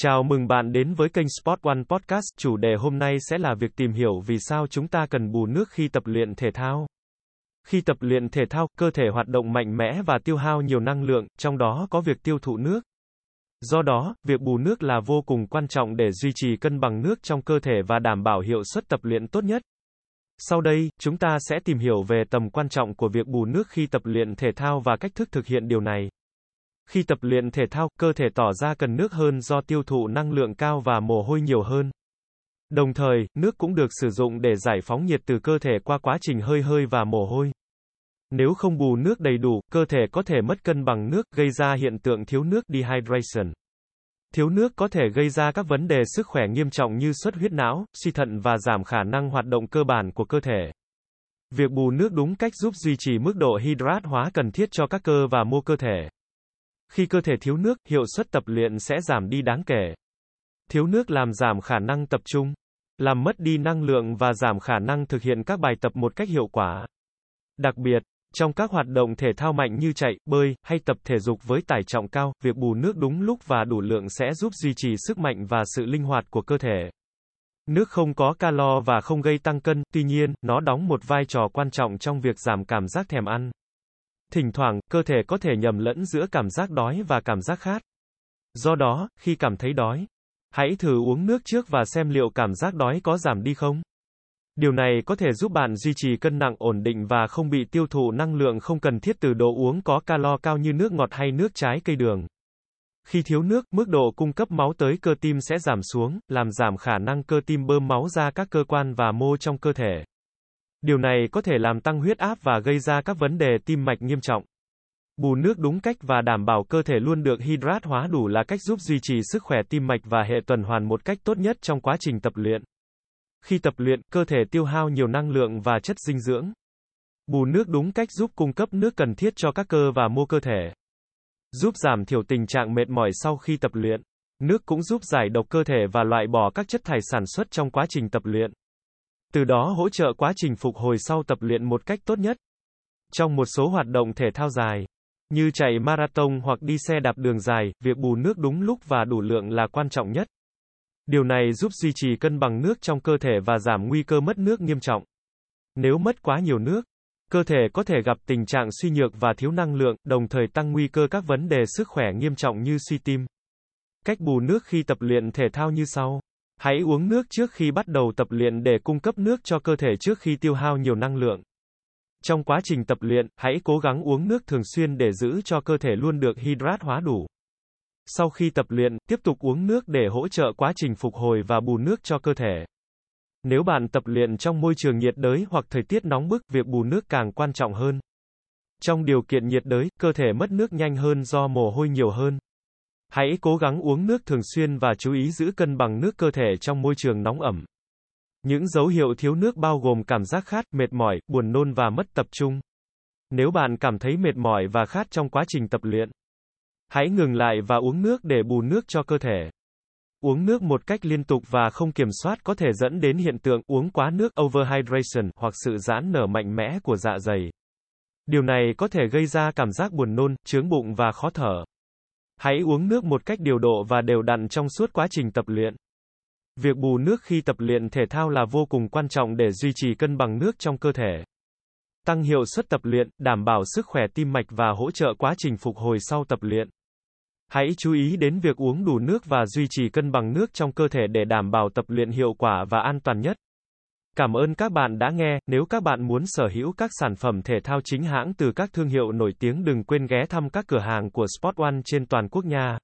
Chào mừng bạn đến với kênh Sport One Podcast. Chủ đề hôm nay sẽ là việc tìm hiểu vì sao chúng ta cần bù nước khi tập luyện thể thao. Khi tập luyện thể thao, cơ thể hoạt động mạnh mẽ và tiêu hao nhiều năng lượng, trong đó có việc tiêu thụ nước. Do đó, việc bù nước là vô cùng quan trọng để duy trì cân bằng nước trong cơ thể và đảm bảo hiệu suất tập luyện tốt nhất. Sau đây, chúng ta sẽ tìm hiểu về tầm quan trọng của việc bù nước khi tập luyện thể thao và cách thức thực hiện điều này. Khi tập luyện thể thao, cơ thể tỏ ra cần nước hơn do tiêu thụ năng lượng cao và mồ hôi nhiều hơn. Đồng thời, nước cũng được sử dụng để giải phóng nhiệt từ cơ thể qua quá trình hơi hơi và mồ hôi. Nếu không bù nước đầy đủ, cơ thể có thể mất cân bằng nước, gây ra hiện tượng thiếu nước dehydration. Thiếu nước có thể gây ra các vấn đề sức khỏe nghiêm trọng như xuất huyết não, suy thận và giảm khả năng hoạt động cơ bản của cơ thể. Việc bù nước đúng cách giúp duy trì mức độ hydrat hóa cần thiết cho các cơ và mô cơ thể. Khi cơ thể thiếu nước, hiệu suất tập luyện sẽ giảm đi đáng kể. Thiếu nước làm giảm khả năng tập trung, làm mất đi năng lượng và giảm khả năng thực hiện các bài tập một cách hiệu quả. Đặc biệt, trong các hoạt động thể thao mạnh như chạy, bơi, hay tập thể dục với tải trọng cao, việc bù nước đúng lúc và đủ lượng sẽ giúp duy trì sức mạnh và sự linh hoạt của cơ thể. Nước không có calo và không gây tăng cân, tuy nhiên, nó đóng một vai trò quan trọng trong việc giảm cảm giác thèm ăn. Thỉnh thoảng, cơ thể có thể nhầm lẫn giữa cảm giác đói và cảm giác khát. Do đó, khi cảm thấy đói, hãy thử uống nước trước và xem liệu cảm giác đói có giảm đi không. Điều này có thể giúp bạn duy trì cân nặng ổn định và không bị tiêu thụ năng lượng không cần thiết từ đồ uống có calo cao như nước ngọt hay nước trái cây đường. Khi thiếu nước, mức độ cung cấp máu tới cơ tim sẽ giảm xuống, làm giảm khả năng cơ tim bơm máu ra các cơ quan và mô trong cơ thể. Điều này có thể làm tăng huyết áp và gây ra các vấn đề tim mạch nghiêm trọng. Bù nước đúng cách và đảm bảo cơ thể luôn được hydrat hóa đủ là cách giúp duy trì sức khỏe tim mạch và hệ tuần hoàn một cách tốt nhất trong quá trình tập luyện. Khi tập luyện, cơ thể tiêu hao nhiều năng lượng và chất dinh dưỡng. Bù nước đúng cách giúp cung cấp nước cần thiết cho các cơ và mô cơ thể. Giúp giảm thiểu tình trạng mệt mỏi sau khi tập luyện. Nước cũng giúp giải độc cơ thể và loại bỏ các chất thải sản xuất trong quá trình tập luyện. Từ đó hỗ trợ quá trình phục hồi sau tập luyện một cách tốt nhất. Trong một số hoạt động thể thao dài, như chạy marathon hoặc đi xe đạp đường dài, việc bù nước đúng lúc và đủ lượng là quan trọng nhất. Điều này giúp duy trì cân bằng nước trong cơ thể và giảm nguy cơ mất nước nghiêm trọng. Nếu mất quá nhiều nước, cơ thể có thể gặp tình trạng suy nhược và thiếu năng lượng, đồng thời tăng nguy cơ các vấn đề sức khỏe nghiêm trọng như suy tim. Cách bù nước khi tập luyện thể thao như sau. Hãy uống nước trước khi bắt đầu tập luyện để cung cấp nước cho cơ thể trước khi tiêu hao nhiều năng lượng. Trong quá trình tập luyện, hãy cố gắng uống nước thường xuyên để giữ cho cơ thể luôn được hydrat hóa đủ. Sau khi tập luyện, tiếp tục uống nước để hỗ trợ quá trình phục hồi và bù nước cho cơ thể. Nếu bạn tập luyện trong môi trường nhiệt đới hoặc thời tiết nóng bức, việc bù nước càng quan trọng hơn. Trong điều kiện nhiệt đới, cơ thể mất nước nhanh hơn do mồ hôi nhiều hơn. Hãy cố gắng uống nước thường xuyên và chú ý giữ cân bằng nước cơ thể trong môi trường nóng ẩm. Những dấu hiệu thiếu nước bao gồm cảm giác khát, mệt mỏi, buồn nôn và mất tập trung. Nếu bạn cảm thấy mệt mỏi và khát trong quá trình tập luyện, hãy ngừng lại và uống nước để bù nước cho cơ thể. Uống nước một cách liên tục và không kiểm soát có thể dẫn đến hiện tượng uống quá nước overhydration hoặc sự giãn nở mạnh mẽ của dạ dày. Điều này có thể gây ra cảm giác buồn nôn, chướng bụng và khó thở. Hãy uống nước một cách điều độ và đều đặn trong suốt quá trình tập luyện. Việc bù nước khi tập luyện thể thao là vô cùng quan trọng để duy trì cân bằng nước trong cơ thể. Tăng hiệu suất tập luyện, đảm bảo sức khỏe tim mạch và hỗ trợ quá trình phục hồi sau tập luyện. Hãy chú ý đến việc uống đủ nước và duy trì cân bằng nước trong cơ thể để đảm bảo tập luyện hiệu quả và an toàn nhất. Cảm ơn các bạn đã nghe, nếu các bạn muốn sở hữu các sản phẩm thể thao chính hãng từ các thương hiệu nổi tiếng đừng quên ghé thăm các cửa hàng của Sport One trên toàn quốc nha.